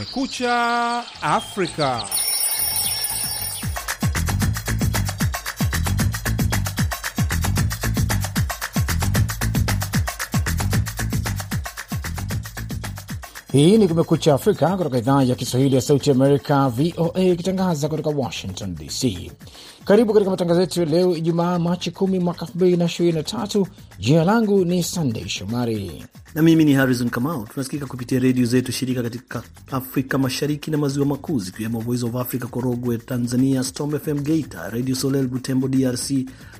Kumekucha Afrika. Hii ni Kumekucha Afrika kutoka idhaa ya Kiswahili ya Sauti Amerika, VOA, ikitangaza kutoka Washington DC. Karibu katika matangazo yetu leo Ijumaa, Machi 10 mwaka 2023. Jina langu ni Sandey Shomari na mimi ni Harrison Kamau. Tunasikika kupitia redio zetu shirika katika Afrika Mashariki na Maziwa Makuu, zikiwemo Voice of Africa Korogwe Tanzania, Storm FM Geita, Radio Soleil Butembo DRC,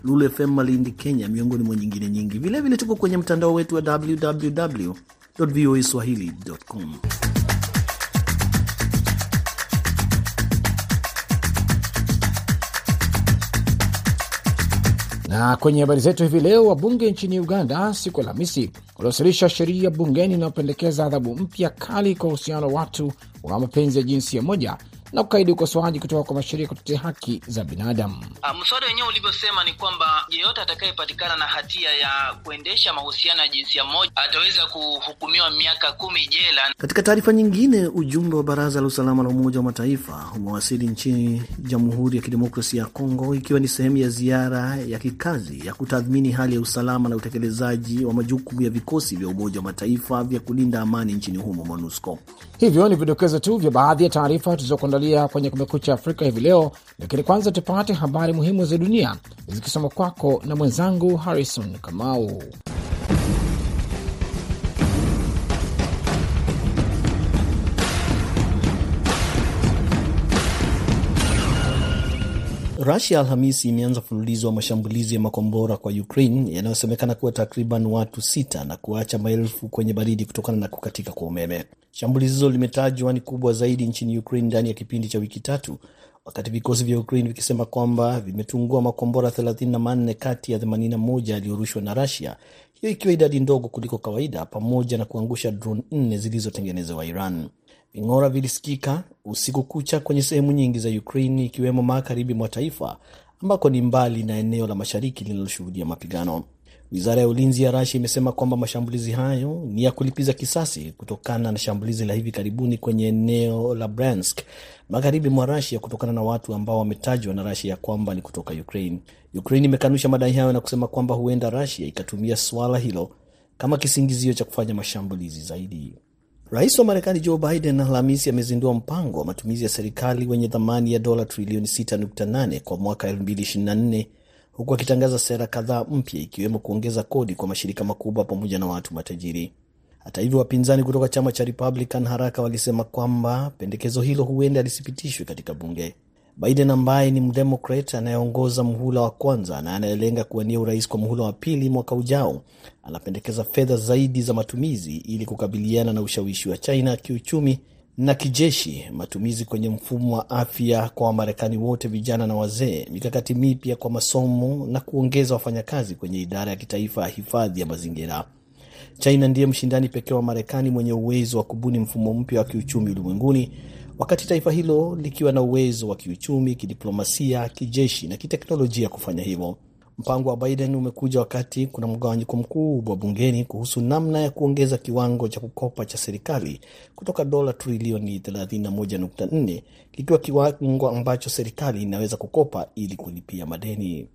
Lulu FM Malindi Kenya, miongoni mwa nyingine nyingi. Vilevile tuko kwenye mtandao wetu wa www voa swahili.com. Na kwenye habari zetu hivi leo, wabunge nchini Uganda siku Alhamisi waliwasilisha sheria bungeni inayopendekeza adhabu mpya kali kwa uhusiano wa watu wa mapenzi ya jinsia moja na kukaidi ukosoaji kutoka kwa mashirika kutetea haki za binadamu. Mswada wenyewe ulivyosema ni kwamba yeyote atakayepatikana na hatia ya kuendesha mahusiano ya jinsia moja ataweza kuhukumiwa miaka kumi jela. Katika taarifa nyingine, ujumbe wa Baraza la Usalama la Umoja wa Mataifa umewasili nchini Jamhuri ya Kidemokrasia ya Kongo ikiwa ni sehemu ya ziara ya kikazi ya kutathmini hali ya usalama na utekelezaji wa majukumu ya vikosi vya Umoja wa Mataifa vya kulinda amani nchini humo, MONUSCO. Hivyo ni vidokezo tu vya baadhi ya taarifa tulizokuandalia kwenye Kumekucha Afrika hivi leo, lakini kwanza tupate habari muhimu za dunia zikisoma kwako na mwenzangu Harrison Kamau. Rusia Alhamisi imeanza mfululizo wa mashambulizi ya makombora kwa Ukraine yanayosemekana kuwa takriban watu sita na kuacha maelfu kwenye baridi kutokana na kukatika kwa umeme. Shambulizi hilo limetajwa ni kubwa zaidi nchini Ukraine ndani ya kipindi cha wiki tatu, wakati vikosi vya Ukraine vikisema kwamba vimetungua makombora 34 kati ya 81 yaliyorushwa na Rusia, hiyo ikiwa idadi ndogo kuliko kawaida, pamoja na kuangusha drone nne zilizotengenezewa Iran. Ving'ora vilisikika usiku kucha kwenye sehemu nyingi za Ukraine ikiwemo magharibi mwa taifa ambako ni mbali na eneo la mashariki linaloshuhudia mapigano. Wizara ya ulinzi ya Rasia imesema kwamba mashambulizi hayo ni ya kulipiza kisasi kutokana na shambulizi la hivi karibuni kwenye eneo la Bransk magharibi mwa Rasia kutokana na watu ambao wametajwa na Rasia kwamba ni kutoka Ukraine. Ukraine imekanusha madai hayo na kusema kwamba huenda Rasia ikatumia suala hilo kama kisingizio cha kufanya mashambulizi zaidi. Rais wa Marekani Joe Biden Alhamisi amezindua mpango wa matumizi ya serikali wenye thamani ya dola trilioni 6.8 kwa mwaka 2024 huku akitangaza sera kadhaa mpya ikiwemo kuongeza kodi kwa mashirika makubwa pamoja na watu matajiri. Hata hivyo, wapinzani kutoka chama cha Republican haraka walisema kwamba pendekezo hilo huenda lisipitishwe katika bunge. Biden ambaye ni mdemokrat anayeongoza mhula wa kwanza na anayelenga kuwania urais kwa mhula wa pili mwaka ujao, anapendekeza fedha zaidi za matumizi ili kukabiliana na ushawishi wa China kiuchumi na kijeshi, matumizi kwenye mfumo wa afya kwa Wamarekani wote, vijana na wazee, mikakati mipya kwa masomo na kuongeza wafanyakazi kwenye idara ya kitaifa ya hifadhi ya mazingira. China ndiye mshindani pekee wa Marekani mwenye uwezo wa kubuni mfumo mpya wa kiuchumi ulimwenguni, wakati taifa hilo likiwa na uwezo wa kiuchumi, kidiplomasia, kijeshi na kiteknolojia kufanya hivyo. Mpango wa Biden umekuja wakati kuna mgawanyiko mkubwa bungeni kuhusu namna ya kuongeza kiwango cha kukopa cha serikali kutoka dola trilioni 31.4 kikiwa kiwango ambacho serikali inaweza kukopa ili kulipia madeni.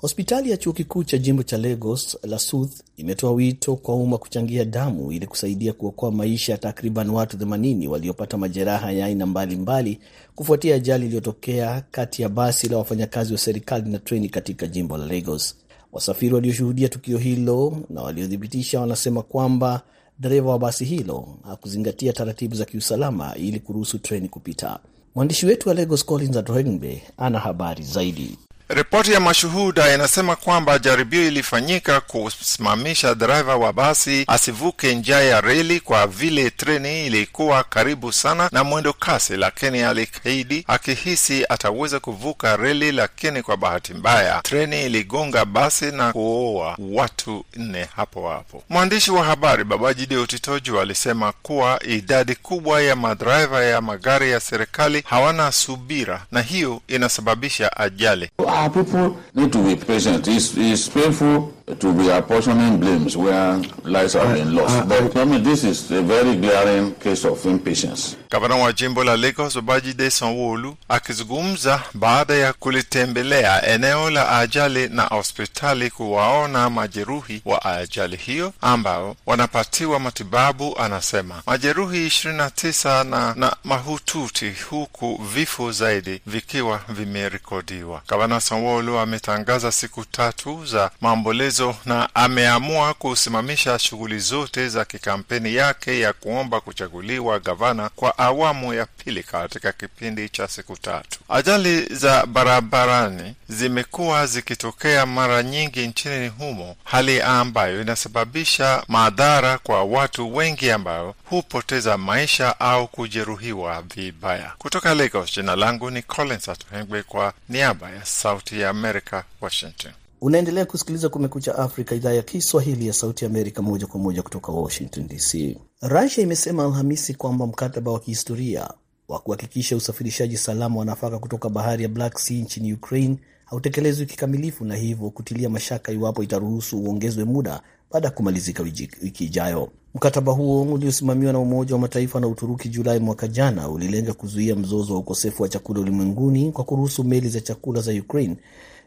Hospitali ya chuo kikuu cha jimbo cha Lagos la Suth imetoa wito kwa umma kuchangia damu ili kusaidia kuokoa maisha ya takriban watu 80 waliopata majeraha ya aina mbalimbali kufuatia ajali iliyotokea kati ya basi la wafanyakazi wa serikali na treni katika jimbo la Lagos. Wasafiri walioshuhudia tukio hilo na waliothibitisha wanasema kwamba dereva wa basi hilo hakuzingatia taratibu za kiusalama ili kuruhusu treni kupita. Mwandishi wetu wa Lagos Collins Atohengbe ana habari zaidi. Ripoti ya mashuhuda inasema kwamba jaribio ilifanyika kusimamisha dereva wa basi asivuke njia ya reli kwa vile treni ilikuwa karibu sana na mwendo kasi, lakini alikaidi akihisi ataweza kuvuka reli, lakini kwa bahati mbaya treni iligonga basi na kuoa watu nne hapo hapo. Mwandishi wa habari Babajide Otitoju alisema kuwa idadi kubwa ya madereva ya magari ya serikali hawana subira na hiyo inasababisha ajali. Our people need to be patient. It's, it's painful to be apportioning blames where lives have been lost. But I mean, this is a very glaring case of impatience. Gavana wa jimbo la Lagos Babajide Sanwo-Olu akizungumza baada ya kulitembelea eneo la ajali na hospitali kuwaona majeruhi wa ajali hiyo ambao wanapatiwa matibabu, anasema majeruhi 29 na, na mahututi huku vifo zaidi vikiwa vimerekodiwa. Gavana Sanwo-Olu ametangaza siku tatu za maombolezo na ameamua kusimamisha shughuli zote za kikampeni yake ya kuomba kuchaguliwa gavana kwa awamu ya pili katika kipindi cha siku tatu. Ajali za barabarani zimekuwa zikitokea mara nyingi nchini humo, hali ambayo inasababisha madhara kwa watu wengi ambao hupoteza maisha au kujeruhiwa vibaya. Kutoka Lagos, jina langu ni Collins Atohengwe kwa niaba ya Sauti ya America, Washington. Unaendelea kusikiliza Kumekucha Afrika, idhaa ya Kiswahili ya Sauti Amerika, moja kwa moja kutoka Washington DC. Rusia imesema Alhamisi kwamba mkataba wa kihistoria wa kuhakikisha usafirishaji salama wa nafaka kutoka bahari ya Black Sea nchini Ukraine hautekelezwi kikamilifu na hivyo kutilia mashaka iwapo itaruhusu uongezwe muda baada ya kumalizika wiki ijayo. Mkataba huo uliosimamiwa na Umoja wa Mataifa na Uturuki Julai mwaka jana ulilenga kuzuia mzozo wa ukosefu wa chakula ulimwenguni kwa kuruhusu meli za chakula za Ukraine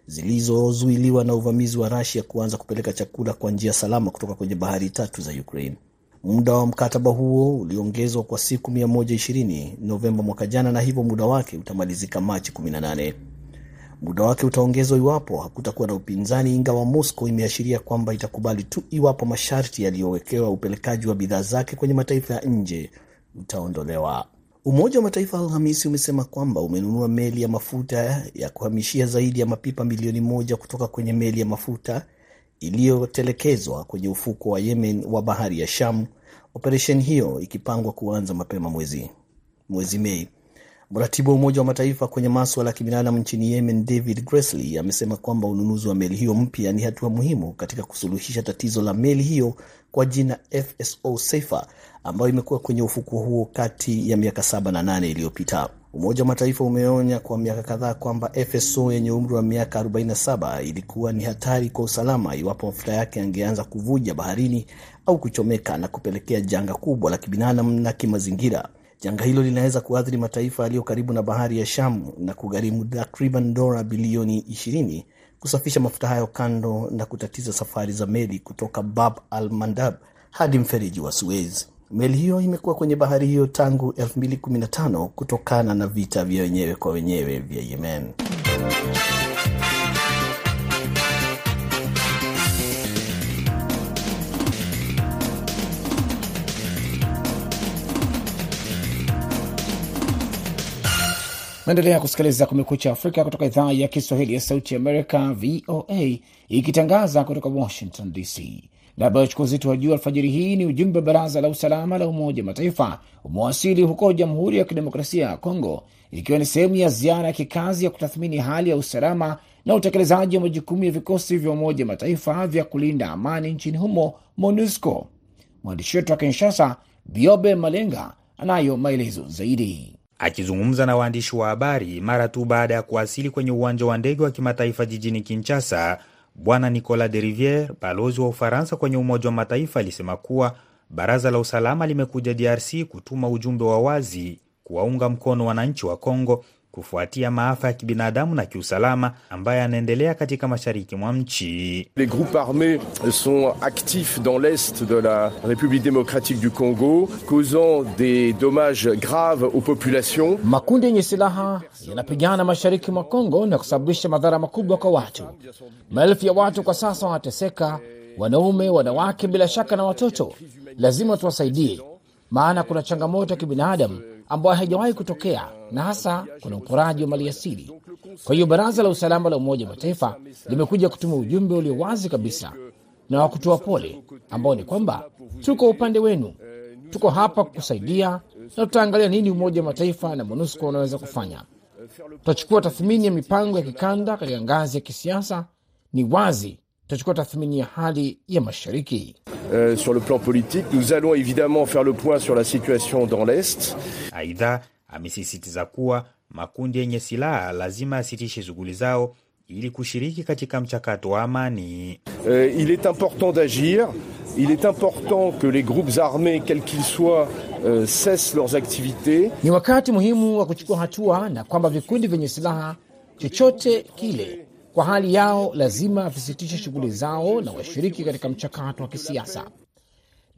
zilizozuiliwa na uvamizi wa Russia kuanza kupeleka chakula kwa njia salama kutoka kwenye bahari tatu za Ukraine. Muda wa mkataba huo uliongezwa kwa siku 120 Novemba mwaka jana, na hivyo muda wake utamalizika Machi 18. Muda wake utaongezwa iwapo hakutakuwa na upinzani, ingawa Moscow imeashiria kwamba itakubali tu iwapo masharti yaliyowekewa upelekaji wa bidhaa zake kwenye mataifa ya nje utaondolewa. Umoja wa Mataifa Alhamisi umesema kwamba umenunua meli ya mafuta ya kuhamishia zaidi ya mapipa milioni moja kutoka kwenye meli ya mafuta iliyotelekezwa kwenye ufuko wa Yemen wa bahari ya Sham, operesheni hiyo ikipangwa kuanza mapema mwezi, mwezi Mei. Mratibu wa Umoja wa Mataifa kwenye maswala ya kibinadamu nchini Yemen, David Gressly, amesema kwamba ununuzi wa meli hiyo mpya ni hatua muhimu katika kusuluhisha tatizo la meli hiyo kwa jina FSO Safer ambayo imekuwa kwenye ufuko huo kati ya miaka saba na nane iliyopita. Umoja wa Mataifa umeonya kwa miaka kadhaa kwamba FSO yenye umri wa miaka 47 ilikuwa ni hatari kwa usalama iwapo mafuta yake yangeanza kuvuja baharini au kuchomeka na kupelekea janga kubwa la kibinadamu na kimazingira. Janga hilo linaweza kuathiri mataifa yaliyo karibu na bahari ya Shamu na kugharimu takriban dola bilioni 20 kusafisha mafuta hayo, kando na kutatiza safari za meli kutoka Bab al Mandab hadi mfereji wa Suez. Meli hiyo imekuwa kwenye bahari hiyo tangu 2015 kutokana na vita vya wenyewe kwa wenyewe vya Yemen. Naendelea kusikiliza Kumekucha Afrika kutoka idhaa ya Kiswahili ya Sauti Amerika, VOA, ikitangaza kutoka Washington DC. Na habari chukua uzito wa juu alfajiri hii ni ujumbe wa Baraza la Usalama la Umoja Mataifa umewasili huko Jamhuri ya Kidemokrasia ya Kongo, ikiwa ni sehemu ya ziara ya kikazi ya kutathmini hali ya usalama na utekelezaji wa majukumu ya vikosi vya Umoja Mataifa vya kulinda amani nchini humo, MONUSCO. Mwandishi wetu wa Kinshasa, Biobe Malenga, anayo maelezo zaidi. Akizungumza na waandishi wa habari mara tu baada ya kuwasili kwenye uwanja wa ndege wa kimataifa jijini Kinshasa, Bwana Nicolas de Riviere, balozi wa Ufaransa kwenye Umoja wa Mataifa, alisema kuwa baraza la usalama limekuja DRC kutuma ujumbe wa wazi kuwaunga mkono wananchi wa Kongo kufuatia maafa ya kibinadamu na kiusalama ambayo yanaendelea katika mashariki mwa nchi. Les groupes armés sont actifs dans l'est de la République démocratique du Congo causant des dommages graves aux populations. Makundi yenye silaha yanapigana mashariki mwa Kongo na kusababisha madhara makubwa kwa watu. Maelfu ya watu kwa sasa wanateseka, wanaume, wanawake, bila shaka na watoto. Lazima tuwasaidie, maana kuna changamoto ya kibinadamu ambayo haijawahi kutokea na hasa kuna uporaji wa maliasili. Kwa hiyo baraza la usalama la Umoja wa Mataifa limekuja kutuma ujumbe ulio wazi kabisa na wa kutoa pole, ambao ni kwamba tuko upande wenu, tuko hapa kukusaidia na tutaangalia nini Umoja wa Mataifa na MONUSCO wanaweza kufanya. Tutachukua tathmini ya mipango ya kikanda katika ngazi ya kisiasa. Ni wazi tutachukua tathmini ya hali ya mashariki. Uh, sur le plan politique, nous allons évidemment faire le point sur la situation dans l'Est. Aidha, amesisitiza kuwa makundi yenye silaha lazima yasitishe shughuli zao ili kushiriki katika mchakato wa amani. Uh, il est important d'agir. Il est important que les groupes armés, quels qu'ils soient, uh, cessent leurs activités. Ni wakati muhimu wa kuchukua hatua na kwamba vikundi vyenye silaha chochote kile kwa hali yao lazima visitishe shughuli zao na washiriki katika mchakato wa kisiasa.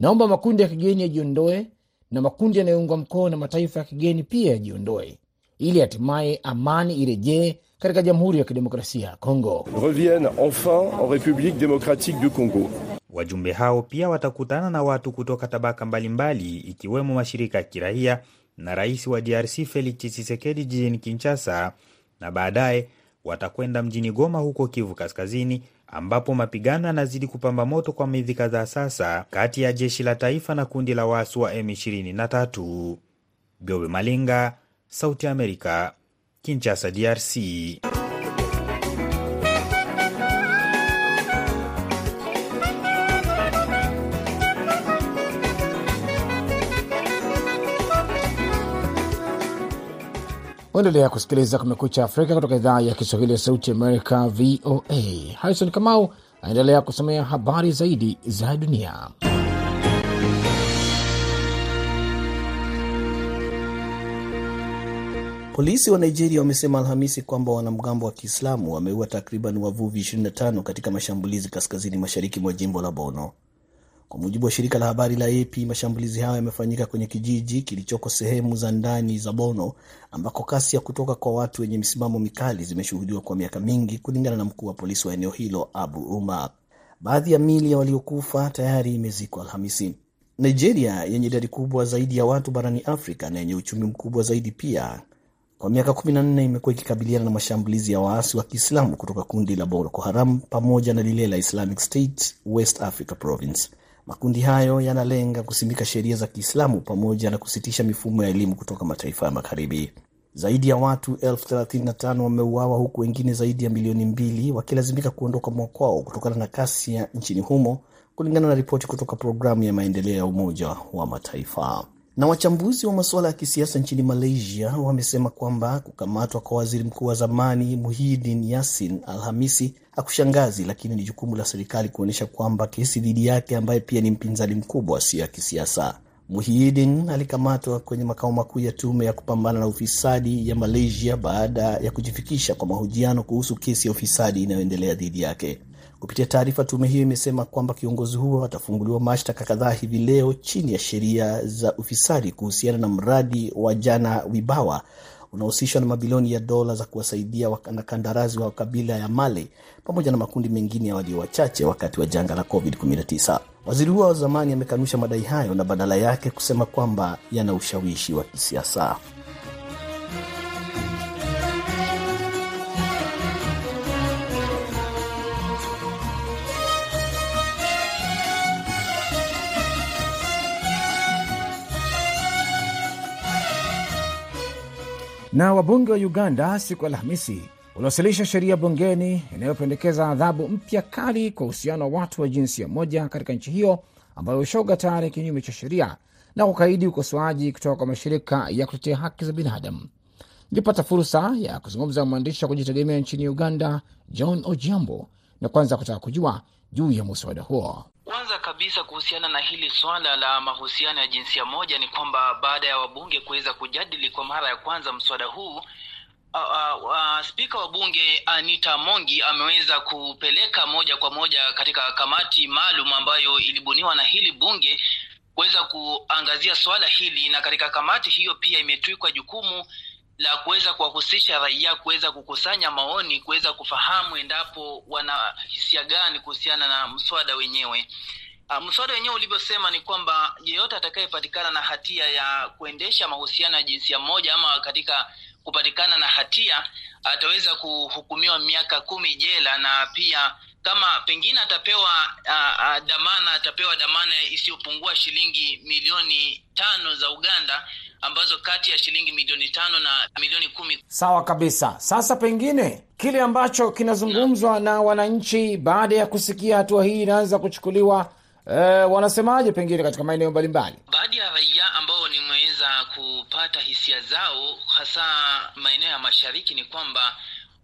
Naomba makundi ya kigeni yajiondoe na makundi yanayoungwa mkono na mataifa ya kigeni pia yajiondoe, ili hatimaye amani irejee katika Jamhuri ya Kidemokrasia ya Kongo. Revienne enfin en République démocratique du Congo. Wajumbe hao pia watakutana na watu kutoka tabaka mbalimbali ikiwemo mashirika ya kiraia na rais wa DRC Felix Tshisekedi jijini Kinshasa, na baadaye watakwenda mjini Goma huko Kivu Kaskazini, ambapo mapigano yanazidi kupamba moto kwa miezi kadhaa sasa kati ya jeshi la taifa na kundi la waasi wa M23. Byobe Malinga, Sauti ya Amerika, Kinshasa, DRC. Uendelea kusikiliza Kumekucha Afrika kutoka idhaa ya Kiswahili ya Sauti Amerika, VOA. Harrison Kamau anaendelea kusomea habari zaidi za dunia. Polisi wa Nigeria wamesema Alhamisi kwamba wanamgambo wa Kiislamu wameua takriban wavuvi 25 katika mashambulizi kaskazini mashariki mwa jimbo la Borno. Kwa mujibu wa shirika la habari la AP, mashambulizi hayo yamefanyika kwenye kijiji kilichoko sehemu za ndani za Bono ambako kasi ya kutoka kwa watu wenye misimamo mikali zimeshuhudiwa kwa miaka mingi, kulingana na mkuu wa polisi wa eneo hilo Abu Umar. Baadhi ya mili ya waliokufa tayari imezikwa Alhamisi. Nigeria yenye idadi kubwa zaidi ya watu barani Afrika na yenye uchumi mkubwa zaidi pia kwa miaka 14 imekuwa ikikabiliana na mashambulizi ya waasi wa Kiislamu kutoka kundi la Boko Haram pamoja na lile la Islamic State West Africa Province. Makundi hayo yanalenga kusimika sheria za Kiislamu pamoja na kusitisha mifumo ya elimu kutoka mataifa ya Magharibi. Zaidi ya watu elfu 35 wameuawa huku wengine zaidi ya milioni mbili wakilazimika kuondoka mwakwao kutokana na kasi ya nchini humo, kulingana na ripoti kutoka programu ya maendeleo ya Umoja wa Mataifa. Na wachambuzi wa masuala ya kisiasa nchini Malaysia wamesema kwamba kukamatwa kwa waziri mkuu wa zamani Muhyiddin Yassin Alhamisi hakushangazi, lakini ni jukumu la serikali kuonyesha kwamba kesi dhidi yake ambaye pia ni mpinzani mkubwa sio ya kisiasa. Muhyiddin alikamatwa kwenye makao makuu ya tume ya kupambana na ufisadi ya Malaysia baada ya kujifikisha kwa mahojiano kuhusu kesi ya ufisadi inayoendelea dhidi yake. Kupitia taarifa, tume hiyo imesema kwamba kiongozi huo atafunguliwa mashtaka kadhaa hivi leo chini ya sheria za ufisadi kuhusiana na mradi wa Jana Wibawa unahusishwa na mabilioni ya dola za kuwasaidia wanakandarasi wa kabila ya Male pamoja na makundi mengine ya walio wachache wakati wa janga la COVID-19. Waziri huo wa zamani amekanusha madai hayo na badala yake kusema kwamba yana ushawishi wa kisiasa. Na wabunge wa Uganda siku Alhamisi waliwasilisha sheria bungeni inayopendekeza adhabu mpya kali kwa uhusiano wa watu wa jinsia moja katika nchi hiyo ambayo ushoga tayari kinyume cha sheria na kukaidi ukosoaji kutoka kwa mashirika ya kutetea haki za binadamu. Nilipata fursa ya kuzungumza na mwandishi wa kujitegemea nchini Uganda, John Ojiambo, na kwanza kutaka kujua juu ya muswada huo. Kwanza kabisa kuhusiana na hili swala la mahusiano ya jinsia moja ni kwamba baada ya wabunge kuweza kujadili kwa mara ya kwanza mswada huu uh, uh, spika wa bunge Anita Mongi ameweza kupeleka moja kwa moja katika kamati maalum ambayo ilibuniwa na hili bunge kuweza kuangazia swala hili, na katika kamati hiyo pia imetwikwa jukumu la kuweza kuwahusisha raia kuweza kukusanya maoni, kuweza kufahamu endapo wana hisia gani kuhusiana na mswada wenyewe. Uh, mswada wenyewe ulivyosema ni kwamba yeyote atakayepatikana na hatia ya kuendesha mahusiano ya jinsia moja ama katika kupatikana na hatia ataweza kuhukumiwa miaka kumi jela na pia kama pengine atapewa uh, uh, dhamana atapewa damana isiyopungua shilingi milioni tano za Uganda ambazo kati ya shilingi milioni tano na milioni kumi. Sawa kabisa. Sasa pengine kile ambacho kinazungumzwa na wananchi baada ya kusikia hatua hii inaanza kuchukuliwa, eh, wanasemaje pengine katika maeneo mbalimbali? Baadhi ya raia ambao nimeweza kupata hisia zao, hasa maeneo ya mashariki, ni kwamba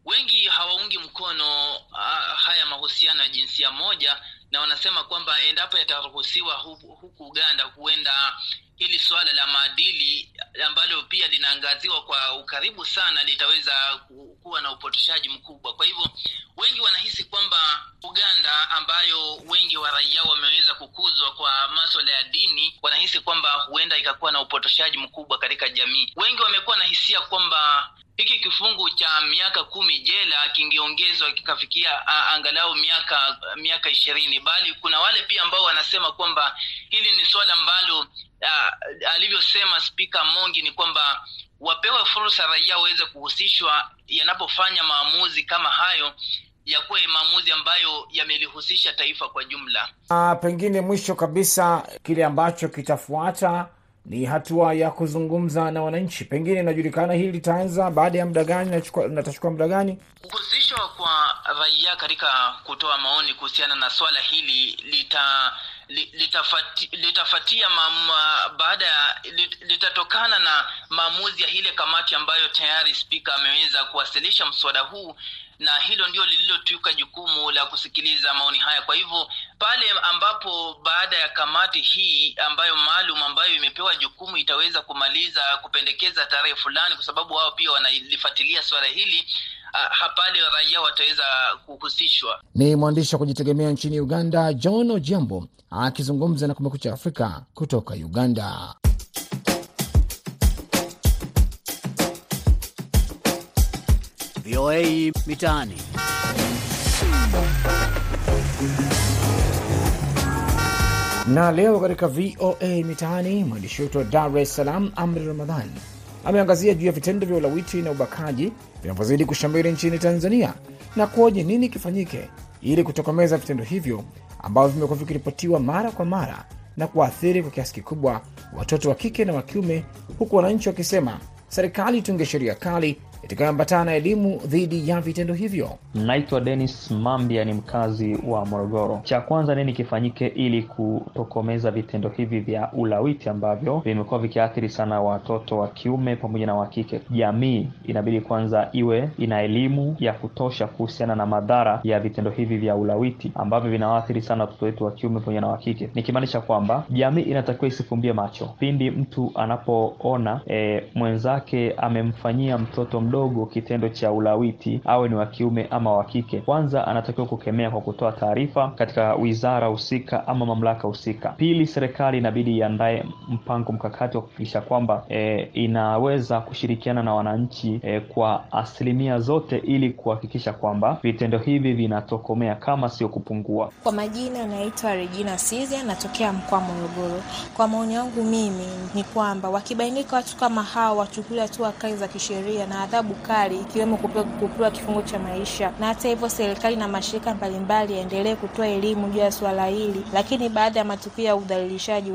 wengi hawaungi mkono uh, haya mahusiano ya jinsia moja na wanasema kwamba endapo yataruhusiwa huku Uganda huenda hili suala la maadili ambalo pia linaangaziwa kwa ukaribu sana litaweza kuwa na upotoshaji mkubwa. Kwa hivyo wengi wanahisi kwamba Uganda ambayo wengi wa raia wameweza kukuzwa kwa maswala ya dini, wanahisi kwamba huenda ikakuwa na upotoshaji mkubwa katika jamii. Wengi wamekuwa na hisia kwamba hiki kifungu cha miaka kumi jela kingeongezwa kikafikia angalau miaka miaka ishirini, bali kuna wale pia ambao wanasema kwamba hili ni suala ambalo uh, alivyosema Spika Mongi ni kwamba wapewe fursa raia waweze kuhusishwa yanapofanya maamuzi kama hayo yakuwe maamuzi ambayo yamelihusisha taifa kwa jumla. Uh, pengine mwisho kabisa kile ambacho kitafuata ni hatua ya kuzungumza na wananchi. Pengine inajulikana hili litaanza baada ya muda gani, natachukua muda gani? Kuhusishwa kwa raia katika kutoa maoni kuhusiana na swala hili lita litafati, litafatia baada ya litatokana na maamuzi ya ile kamati ambayo tayari spika ameweza kuwasilisha mswada huu na hilo ndio lililotuka jukumu la kusikiliza maoni haya. Kwa hivyo pale ambapo baada ya kamati hii ambayo maalum ambayo imepewa jukumu itaweza kumaliza kupendekeza tarehe fulani, kwa sababu wao pia wanalifuatilia swala hili hapale raia wataweza kuhusishwa. Ni mwandishi wa kujitegemea nchini Uganda John Ojiambo akizungumza na Kumekucha Afrika kutoka Uganda. VOA Mitaani. Na leo katika VOA Mitaani, mwandishi wetu wa Dar es Salaam Amri Ramadhan ameangazia juu ya vitendo vya ulawiti na ubakaji vinavyozidi kushamiri nchini Tanzania. Na kuoje nini kifanyike ili kutokomeza vitendo hivyo ambavyo vimekuwa vikiripotiwa mara kwa mara na kuathiri kwa kiasi kikubwa watoto wa kike na wa kiume, huku wananchi wakisema serikali itunge sheria kali itakayoambatana na elimu dhidi ya vitendo hivyo. Naitwa Denis Mambia, ni mkazi wa Morogoro. Cha kwanza, nini kifanyike ili kutokomeza vitendo hivi vya ulawiti ambavyo vimekuwa vikiathiri sana watoto wa kiume pamoja na wa kike? Jamii inabidi kwanza iwe ina elimu ya kutosha kuhusiana na madhara ya vitendo hivi vya ulawiti ambavyo vinawaathiri sana watoto wetu wa kiume pamoja na wa kike, nikimaanisha kwamba jamii inatakiwa isifumbie macho pindi mtu anapoona e, mwenzake amemfanyia mtoto mdogo kitendo cha ulawiti, awe ni wa kiume ama wa kike, kwanza anatakiwa kukemea kwa kutoa taarifa katika wizara husika ama mamlaka husika. Pili, serikali inabidi iandae mpango mkakati wa kuhakikisha kwamba e, inaweza kushirikiana na wananchi e, kwa asilimia zote ili kuhakikisha kwamba vitendo hivi vinatokomea kama sio kupungua. Kwa majina naitwa Regina Sizia, natokea mkoa Morogoro. Kwa maoni yangu mimi ni kwamba wakibainika watu kama hao wachukuliwe hatua kali za kisheria na adhabu kali ikiwemo kupewa kifungo cha maisha. Na hata hivyo, serikali na mashirika mbalimbali yaendelee kutoa elimu juu ya suala hili, lakini baada ya matukio ya udhalilishaji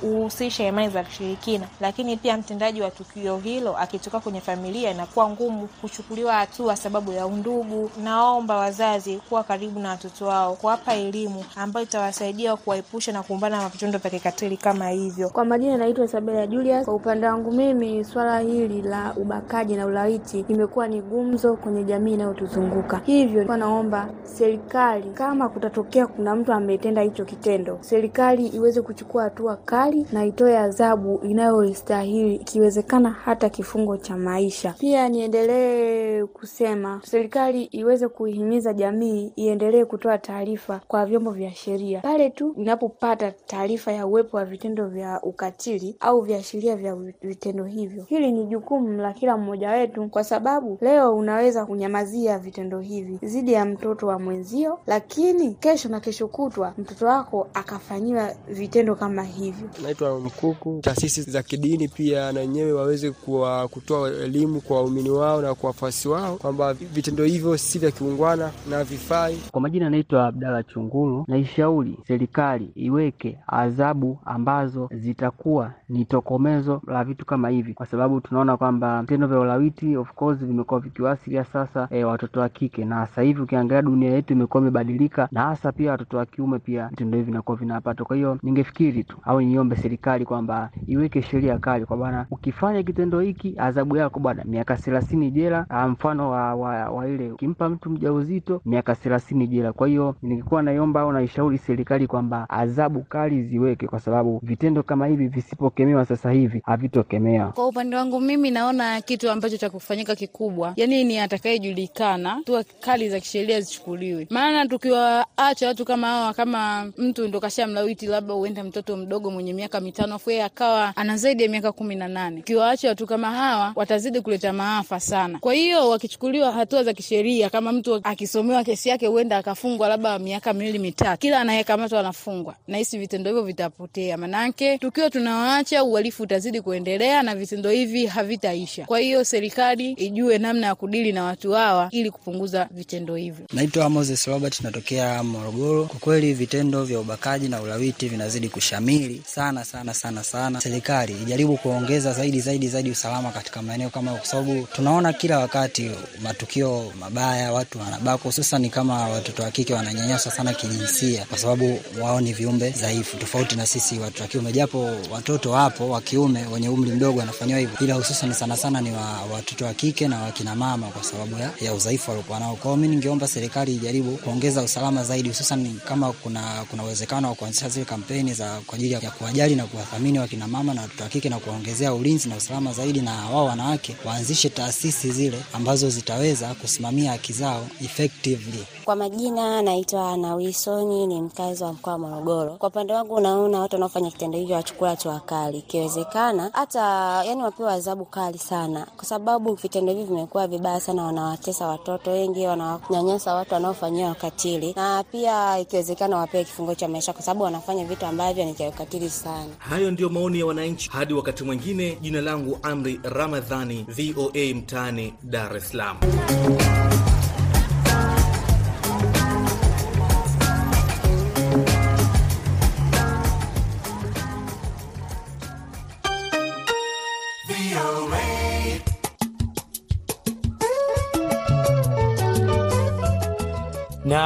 huhusisha imani za kishirikina, lakini pia mtendaji wa tukio hilo akitoka kwenye familia inakuwa ngumu kuchukuliwa hatua sababu ya undugu. Naomba wazazi kuwa karibu na watoto wao, kuwapa elimu ambayo itawasaidia kuwaepusha na kuumbana na vitendo vya kikatili kama hivyo. Kwa majina naitwa Isabela Julius. Kwa upande wangu mimi, swala hili la ubakaji na ulawiti imekuwa ni gumzo kwenye jamii inayotuzunguka. Hivyo naomba serikali, kama kutatokea kuna mtu ametenda hicho kitendo, serikali iweze kuchukua hatua kali na itoe adhabu inayostahili, ikiwezekana hata kifungo cha maisha. Pia niendelee kusema serikali iweze kuihimiza jamii iendelee kutoa taarifa kwa vyombo vya sheria pale tu inapopata taarifa ya uwepo wa vitendo vya ukatili au viashiria vya vitendo hivyo. Hili ni jukumu la kila mmoja wetu, kwa sababu leo unaweza kunyamazia vitendo hivi dhidi ya mtoto wa mwenzio, lakini kesho na kesho kutwa mtoto wako akafanyiwa vitendo kama hivyo. Naitwa Mkuku. Taasisi za kidini pia na wenyewe waweze kuwa kutoa elimu kwa waumini wao na kwa wafuasi wao kwamba vitendo hivyo si vya kiungwana na vifai. Kwa majina anaitwa Abdalla Chungulu. Naishauri serikali iweke adhabu ambazo zitakuwa ni tokomezo la vitu kama hivi, kwa sababu tunaona kwamba vitendo vya ulawiti ulawiti of course vimekuwa vikiwasilia sasa e, watoto wa kike, na sasa hivi ukiangalia dunia yetu imekuwa imebadilika, na hasa pia watoto wa kiume pia vitendo hivi vinakuwa vinapata. Kwa hiyo ningefikiri tu au niombe serikali kwamba iweke sheria kali kwa bwana, ukifanya kitendo hiki adhabu yako bwana miaka thelathini jela. Mfano wa, wa, wa ile ukimpa mtu mjauzito miaka thelathini jela. Kwa hiyo ningekuwa naiomba au naishauri serikali kwamba adhabu kali ziweke, kwa sababu vitendo kama hivi visipokemewa sasa hivi havitokemewa. Kwa upande wangu mimi naona kitu ambacho cha kufanyika kikubwa, yani ni atakayejulikana, hatua kali za kisheria zichukuliwe, maana tukiwaacha watu kama hawa, kama mtu ndo kasha mlawiti, labda huenda mtoto mdogo mwenye miaka mitano afu yeye akawa ana zaidi ya miaka kumi na nane, ukiwaacha watu kama hawa watazidi kuleta maafa sana. Kwa hiyo wakichukuliwa hatua za kisheria, kama mtu akisomewa kesi yake huenda akafungwa labda miaka miwili mitatu, kila anayekamatwa anafungwa, nahisi vitendo hivyo vitapotea, manake tukiwa tunawaacha uhalifu utazidi kuendelea na vitendo hivi havitaisha. Kwa hiyo serikali ijue namna ya kudili na watu hawa ili kupunguza vitendo hivyo. Naitwa Moses Robert, natokea Morogoro. Kwa kweli vitendo vya ubakaji na ulawiti vinazidi kushamiri sana sana sana sana. Serikali ijaribu kuongeza zaidi zaidi zaidi usalama katika maeneo kama, kwa sababu tunaona kila wakati matukio mabaya, watu wanabakwa, hususan kama watoto wa kike wananyanyaswa sana kijinsia, kwa sababu wao ni viumbe dhaifu tofauti na sisi watu wa kiume, japo watoto wapo wa kiume wenye umri mdogo wanafanyiwa hivyo, ila hususan sana sana ni wa, watoto wa kike na wakina mama, kwa sababu ya, ya udhaifu waliokuwa nao. Kwao mi ningeomba serikali ijaribu kuongeza usalama zaidi, hususan kama kuna kuna uwezekano wa kuanzisha zile kampeni za kwa ajili ya kuwajali na kuwathamini wakina mama na watoto wa kike na kuwaongezea ulinzi na usalama zaidi, na wao wanawake waanzishe taasisi zile ambazo zitaweza kusimamia haki zao effectively. Kwa majina naitwa Ana Wilsoni, ni mkazi wa mkoa wa Morogoro. Kwa upande wangu, unaona watu wanaofanya kitendo hivyo wachukua hatua kali, ikiwezekana hata yani wapewa adhabu kali sana, kwa sababu vitendo hivi vimekuwa vibaya sana. Wanawatesa watoto wengi, wanawanyanyasa watu wanaofanyia wakatili, na pia ikiwezekana wapewe kifungo cha maisha, kwa sababu wanafanya vitu ambavyo ni vya ukatili sana. Hayo ndiyo maoni ya wananchi. Hadi wakati mwingine, jina langu Amri Ramadhani, VOA Mtaani, Dar es Salaam.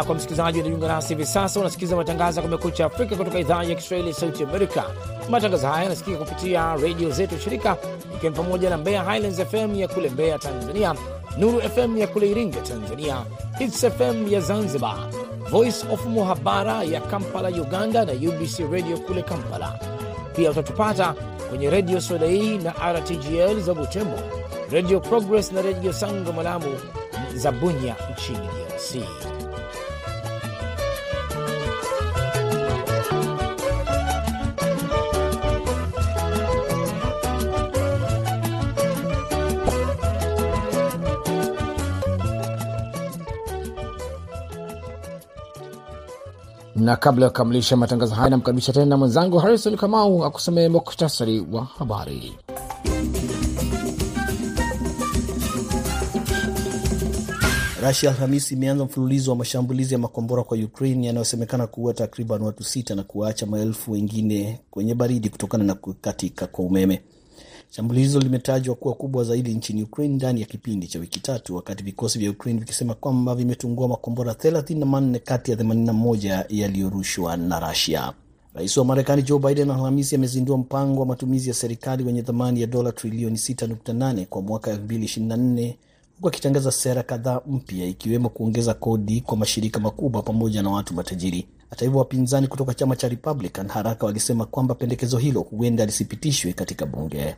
Na kwa msikilizaji unajiunga nasi hivi sasa, unasikiliza matangazo ya Kumekucha Afrika kutoka idhaa ya Kiswahili ya Sauti Amerika. Matangazo haya yanasikika kupitia redio zetu shirika, ikiwa ni pamoja na Mbeya Highlands FM ya kule Mbeya Tanzania, Nuru FM ya kule Iringa Tanzania, Hits FM ya Zanzibar, Voice of Muhabara ya Kampala Uganda na UBC Radio kule Kampala. Pia utatupata kwenye redio Soleil na RTGL za Butembo, Radio Progress na redio Sango Malamu za Bunya nchini DRC. Na kabla ya kukamilisha matangazo haya, namkaribisha tena mwenzangu Harrison Kamau akusomee muktasari wa habari. Rasia Alhamisi imeanza mfululizo wa mashambulizi ya makombora kwa Ukraine yanayosemekana kuua takriban watu sita na kuwaacha maelfu wengine kwenye baridi kutokana na kukatika kwa umeme. Shambulizi limetajwa kuwa kubwa zaidi nchini Ukraine ndani ya kipindi cha wiki tatu, wakati vikosi vya Ukraine vikisema kwamba vimetungua makombora 34 kati ya 81 yaliyorushwa na Rasia. Rais wa Marekani Joe Biden Alhamisi amezindua mpango wa matumizi ya serikali wenye thamani ya dola trilioni 6.8 kwa mwaka 2024 huku akitangaza sera kadhaa mpya ikiwemo kuongeza kodi kwa mashirika makubwa pamoja na watu matajiri. Hata hivyo, wapinzani kutoka chama cha Republican haraka walisema kwamba pendekezo hilo huenda lisipitishwe katika bunge.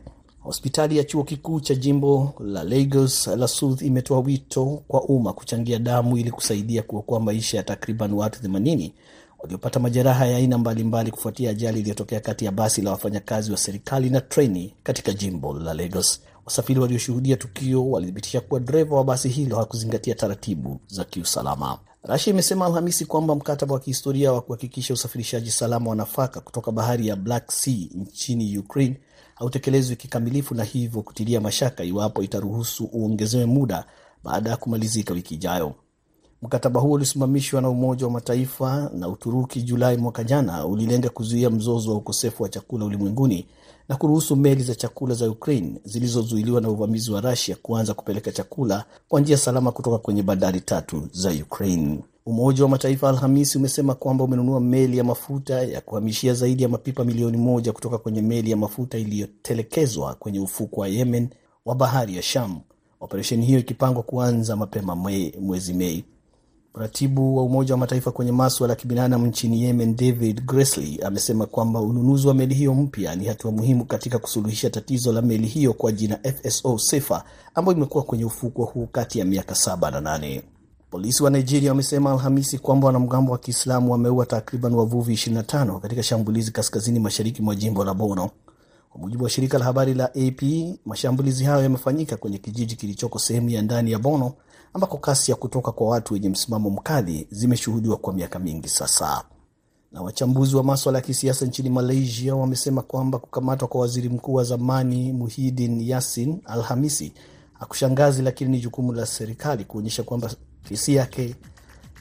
Hospitali ya chuo kikuu cha jimbo la Lagos la South imetoa wito kwa umma kuchangia damu ili kusaidia kuokoa maisha ya takriban watu 80 waliopata majeraha ya aina mbalimbali kufuatia ajali iliyotokea kati ya basi la wafanyakazi wa serikali na treni katika jimbo la Lagos. Wasafiri walioshuhudia tukio walithibitisha kuwa dereva wa basi hilo hakuzingatia taratibu za kiusalama. Rasia imesema Alhamisi kwamba mkataba wa kihistoria wa kuhakikisha usafirishaji salama wa nafaka kutoka bahari ya Black Sea nchini Ukraine hautekelezwi kikamilifu na hivyo kutilia mashaka iwapo itaruhusu uongezewe muda baada ya kumalizika wiki ijayo. Mkataba huo ulisimamishwa na Umoja wa Mataifa na Uturuki Julai mwaka jana, ulilenga kuzuia mzozo wa ukosefu wa chakula ulimwenguni na kuruhusu meli za chakula za Ukraine zilizozuiliwa na uvamizi wa Russia kuanza kupeleka chakula kwa njia salama kutoka kwenye bandari tatu za Ukraine. Umoja wa Mataifa Alhamisi umesema kwamba umenunua meli ya mafuta ya kuhamishia zaidi ya mapipa milioni moja kutoka kwenye meli ya mafuta iliyotelekezwa kwenye ufuko wa Yemen wa bahari ya Sham, operesheni hiyo ikipangwa kuanza mapema mwezi Mei. Mratibu wa Umoja wa Mataifa kwenye maswala ya kibinadamu nchini Yemen, David Gressly, amesema kwamba ununuzi wa meli hiyo mpya ni hatua muhimu katika kusuluhisha tatizo la meli hiyo kwa jina FSO Safer ambayo imekuwa kwenye ufukwa huu kati ya miaka saba na nane. Polisi wa Nigeria wamesema Alhamisi kwamba wanamgambo wa Kiislamu wameua takriban wavuvi 25 katika shambulizi kaskazini mashariki mwa jimbo la Borno. Kwa mujibu wa shirika la habari la AP, mashambulizi hayo yamefanyika kwenye kijiji kilichoko sehemu ya ndani ya Bono ambako kasi ya kutoka kwa watu wenye msimamo mkali zimeshuhudiwa kwa miaka mingi sasa. Na wachambuzi wa maswala ya kisiasa nchini Malaysia wamesema kwamba kukamatwa kwa waziri mkuu wa zamani Muhyiddin Yassin Alhamisi hakushangazi, lakini ni jukumu la serikali kuonyesha kwamba kesi yake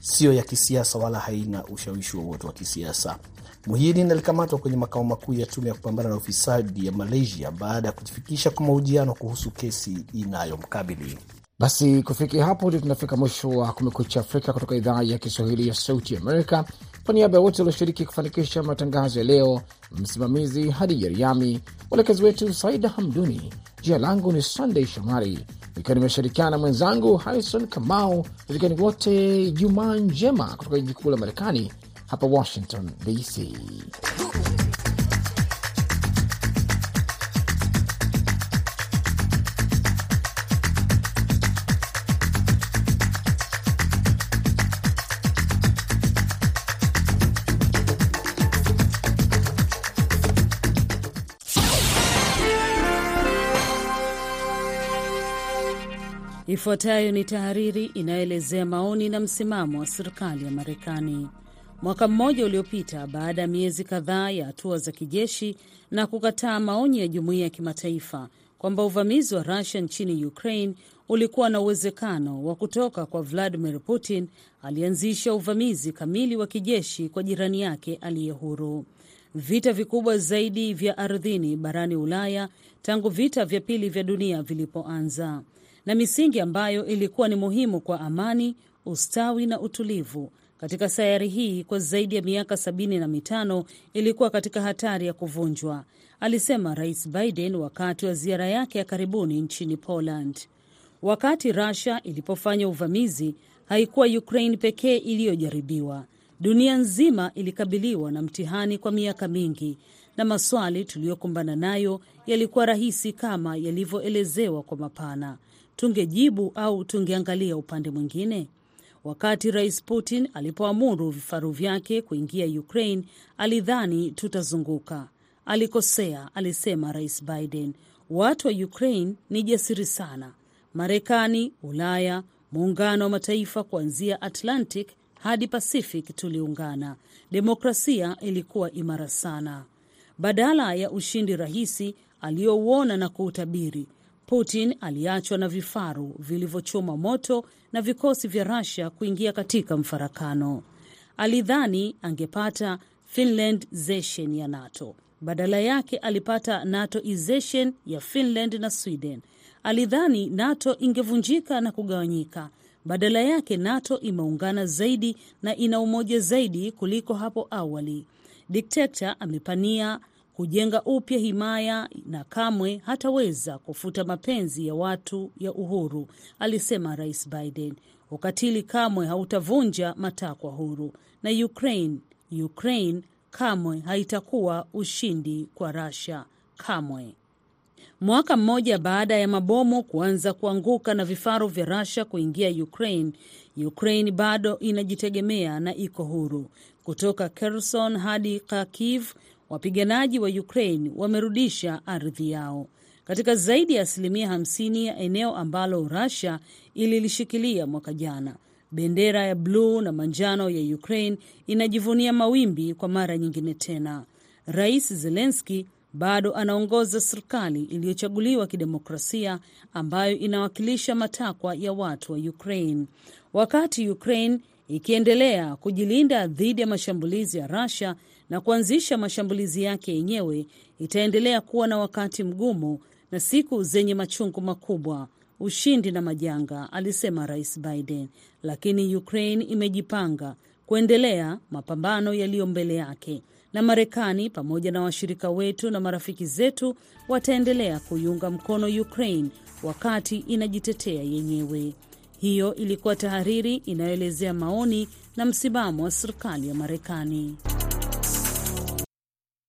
siyo ya kisiasa wala haina ushawishi wowote wa, wa kisiasa. Muhyiddin alikamatwa kwenye makao makuu ya tume ya kupambana na ufisadi ya Malaysia baada ya kujifikisha kwa mahojiano kuhusu kesi inayomkabili. Basi kufikia hapo ndio tunafika mwisho wa Kumekucha Afrika kutoka idhaa ya Kiswahili ya Sauti Amerika. Kwa niaba ya wote walioshiriki kufanikisha matangazo ya leo, msimamizi hadi Jeriami, mwelekezi wetu Saida Hamduni, jina langu ni Sandey Shomari ikiwa nimeshirikiana na mwenzangu Harrison Kamau, ikiwa wote Jumaa njema kutoka jiji kuu la Marekani hapa Washington DC. Ifuatayo ni tahariri inayoelezea maoni na msimamo wa serikali ya Marekani. Mwaka mmoja uliopita, baada ya miezi kadhaa ya hatua za kijeshi na kukataa maoni ya jumuiya ya kimataifa kwamba uvamizi wa Rusia nchini Ukraine ulikuwa na uwezekano wa kutoka kwa Vladimir Putin, alianzisha uvamizi kamili wa kijeshi kwa jirani yake aliye huru. Vita vikubwa zaidi vya ardhini barani Ulaya tangu vita vya pili vya dunia vilipoanza na misingi ambayo ilikuwa ni muhimu kwa amani, ustawi na utulivu katika sayari hii kwa zaidi ya miaka sabini na mitano ilikuwa katika hatari ya kuvunjwa, alisema Rais Biden wakati wa ziara yake ya karibuni nchini Poland. Wakati Russia ilipofanya uvamizi, haikuwa Ukraine pekee iliyojaribiwa. Dunia nzima ilikabiliwa na mtihani kwa miaka mingi, na maswali tuliyokumbana nayo yalikuwa rahisi kama yalivyoelezewa kwa mapana. Tungejibu au tungeangalia upande mwingine? Wakati Rais Putin alipoamuru vifaru vyake kuingia Ukraine, alidhani tutazunguka. Alikosea, alisema Rais Biden. Watu wa Ukraine ni jasiri sana. Marekani, Ulaya, muungano wa mataifa kuanzia Atlantic hadi Pacific tuliungana. Demokrasia ilikuwa imara sana. Badala ya ushindi rahisi aliyouona na kuutabiri, Putin aliachwa na vifaru vilivyochoma moto na vikosi vya Russia kuingia katika mfarakano. Alidhani angepata Finlandization ya NATO. Badala yake alipata NATOization ya Finland na Sweden. Alidhani NATO ingevunjika na kugawanyika. Badala yake NATO imeungana zaidi na ina umoja zaidi kuliko hapo awali. Dikteta amepania kujenga upya himaya na kamwe hataweza kufuta mapenzi ya watu ya uhuru, alisema Rais Biden. Ukatili kamwe hautavunja matakwa huru, na Ukraine, Ukraine kamwe haitakuwa ushindi kwa Russia, kamwe. Mwaka mmoja baada ya mabomu kuanza kuanguka na vifaru vya Russia kuingia Ukraine, Ukraine bado inajitegemea na iko huru. Kutoka Kherson hadi Kharkiv, wapiganaji wa Ukraine wamerudisha ardhi yao katika zaidi ya asilimia 50 ya eneo ambalo Russia ililishikilia mwaka jana. Bendera ya bluu na manjano ya Ukraine inajivunia mawimbi kwa mara nyingine tena. Rais Zelensky bado anaongoza serikali iliyochaguliwa kidemokrasia ambayo inawakilisha matakwa ya watu wa Ukraine. Wakati Ukraine ikiendelea kujilinda dhidi ya mashambulizi ya Russia na kuanzisha mashambulizi yake yenyewe, itaendelea kuwa na wakati mgumu na siku zenye machungu makubwa, ushindi na majanga, alisema Rais Biden. Lakini Ukraine imejipanga kuendelea mapambano yaliyo mbele yake, na Marekani pamoja na washirika wetu na marafiki zetu wataendelea kuiunga mkono Ukraine wakati inajitetea yenyewe. Hiyo ilikuwa tahariri inayoelezea maoni na msimamo wa serikali ya Marekani.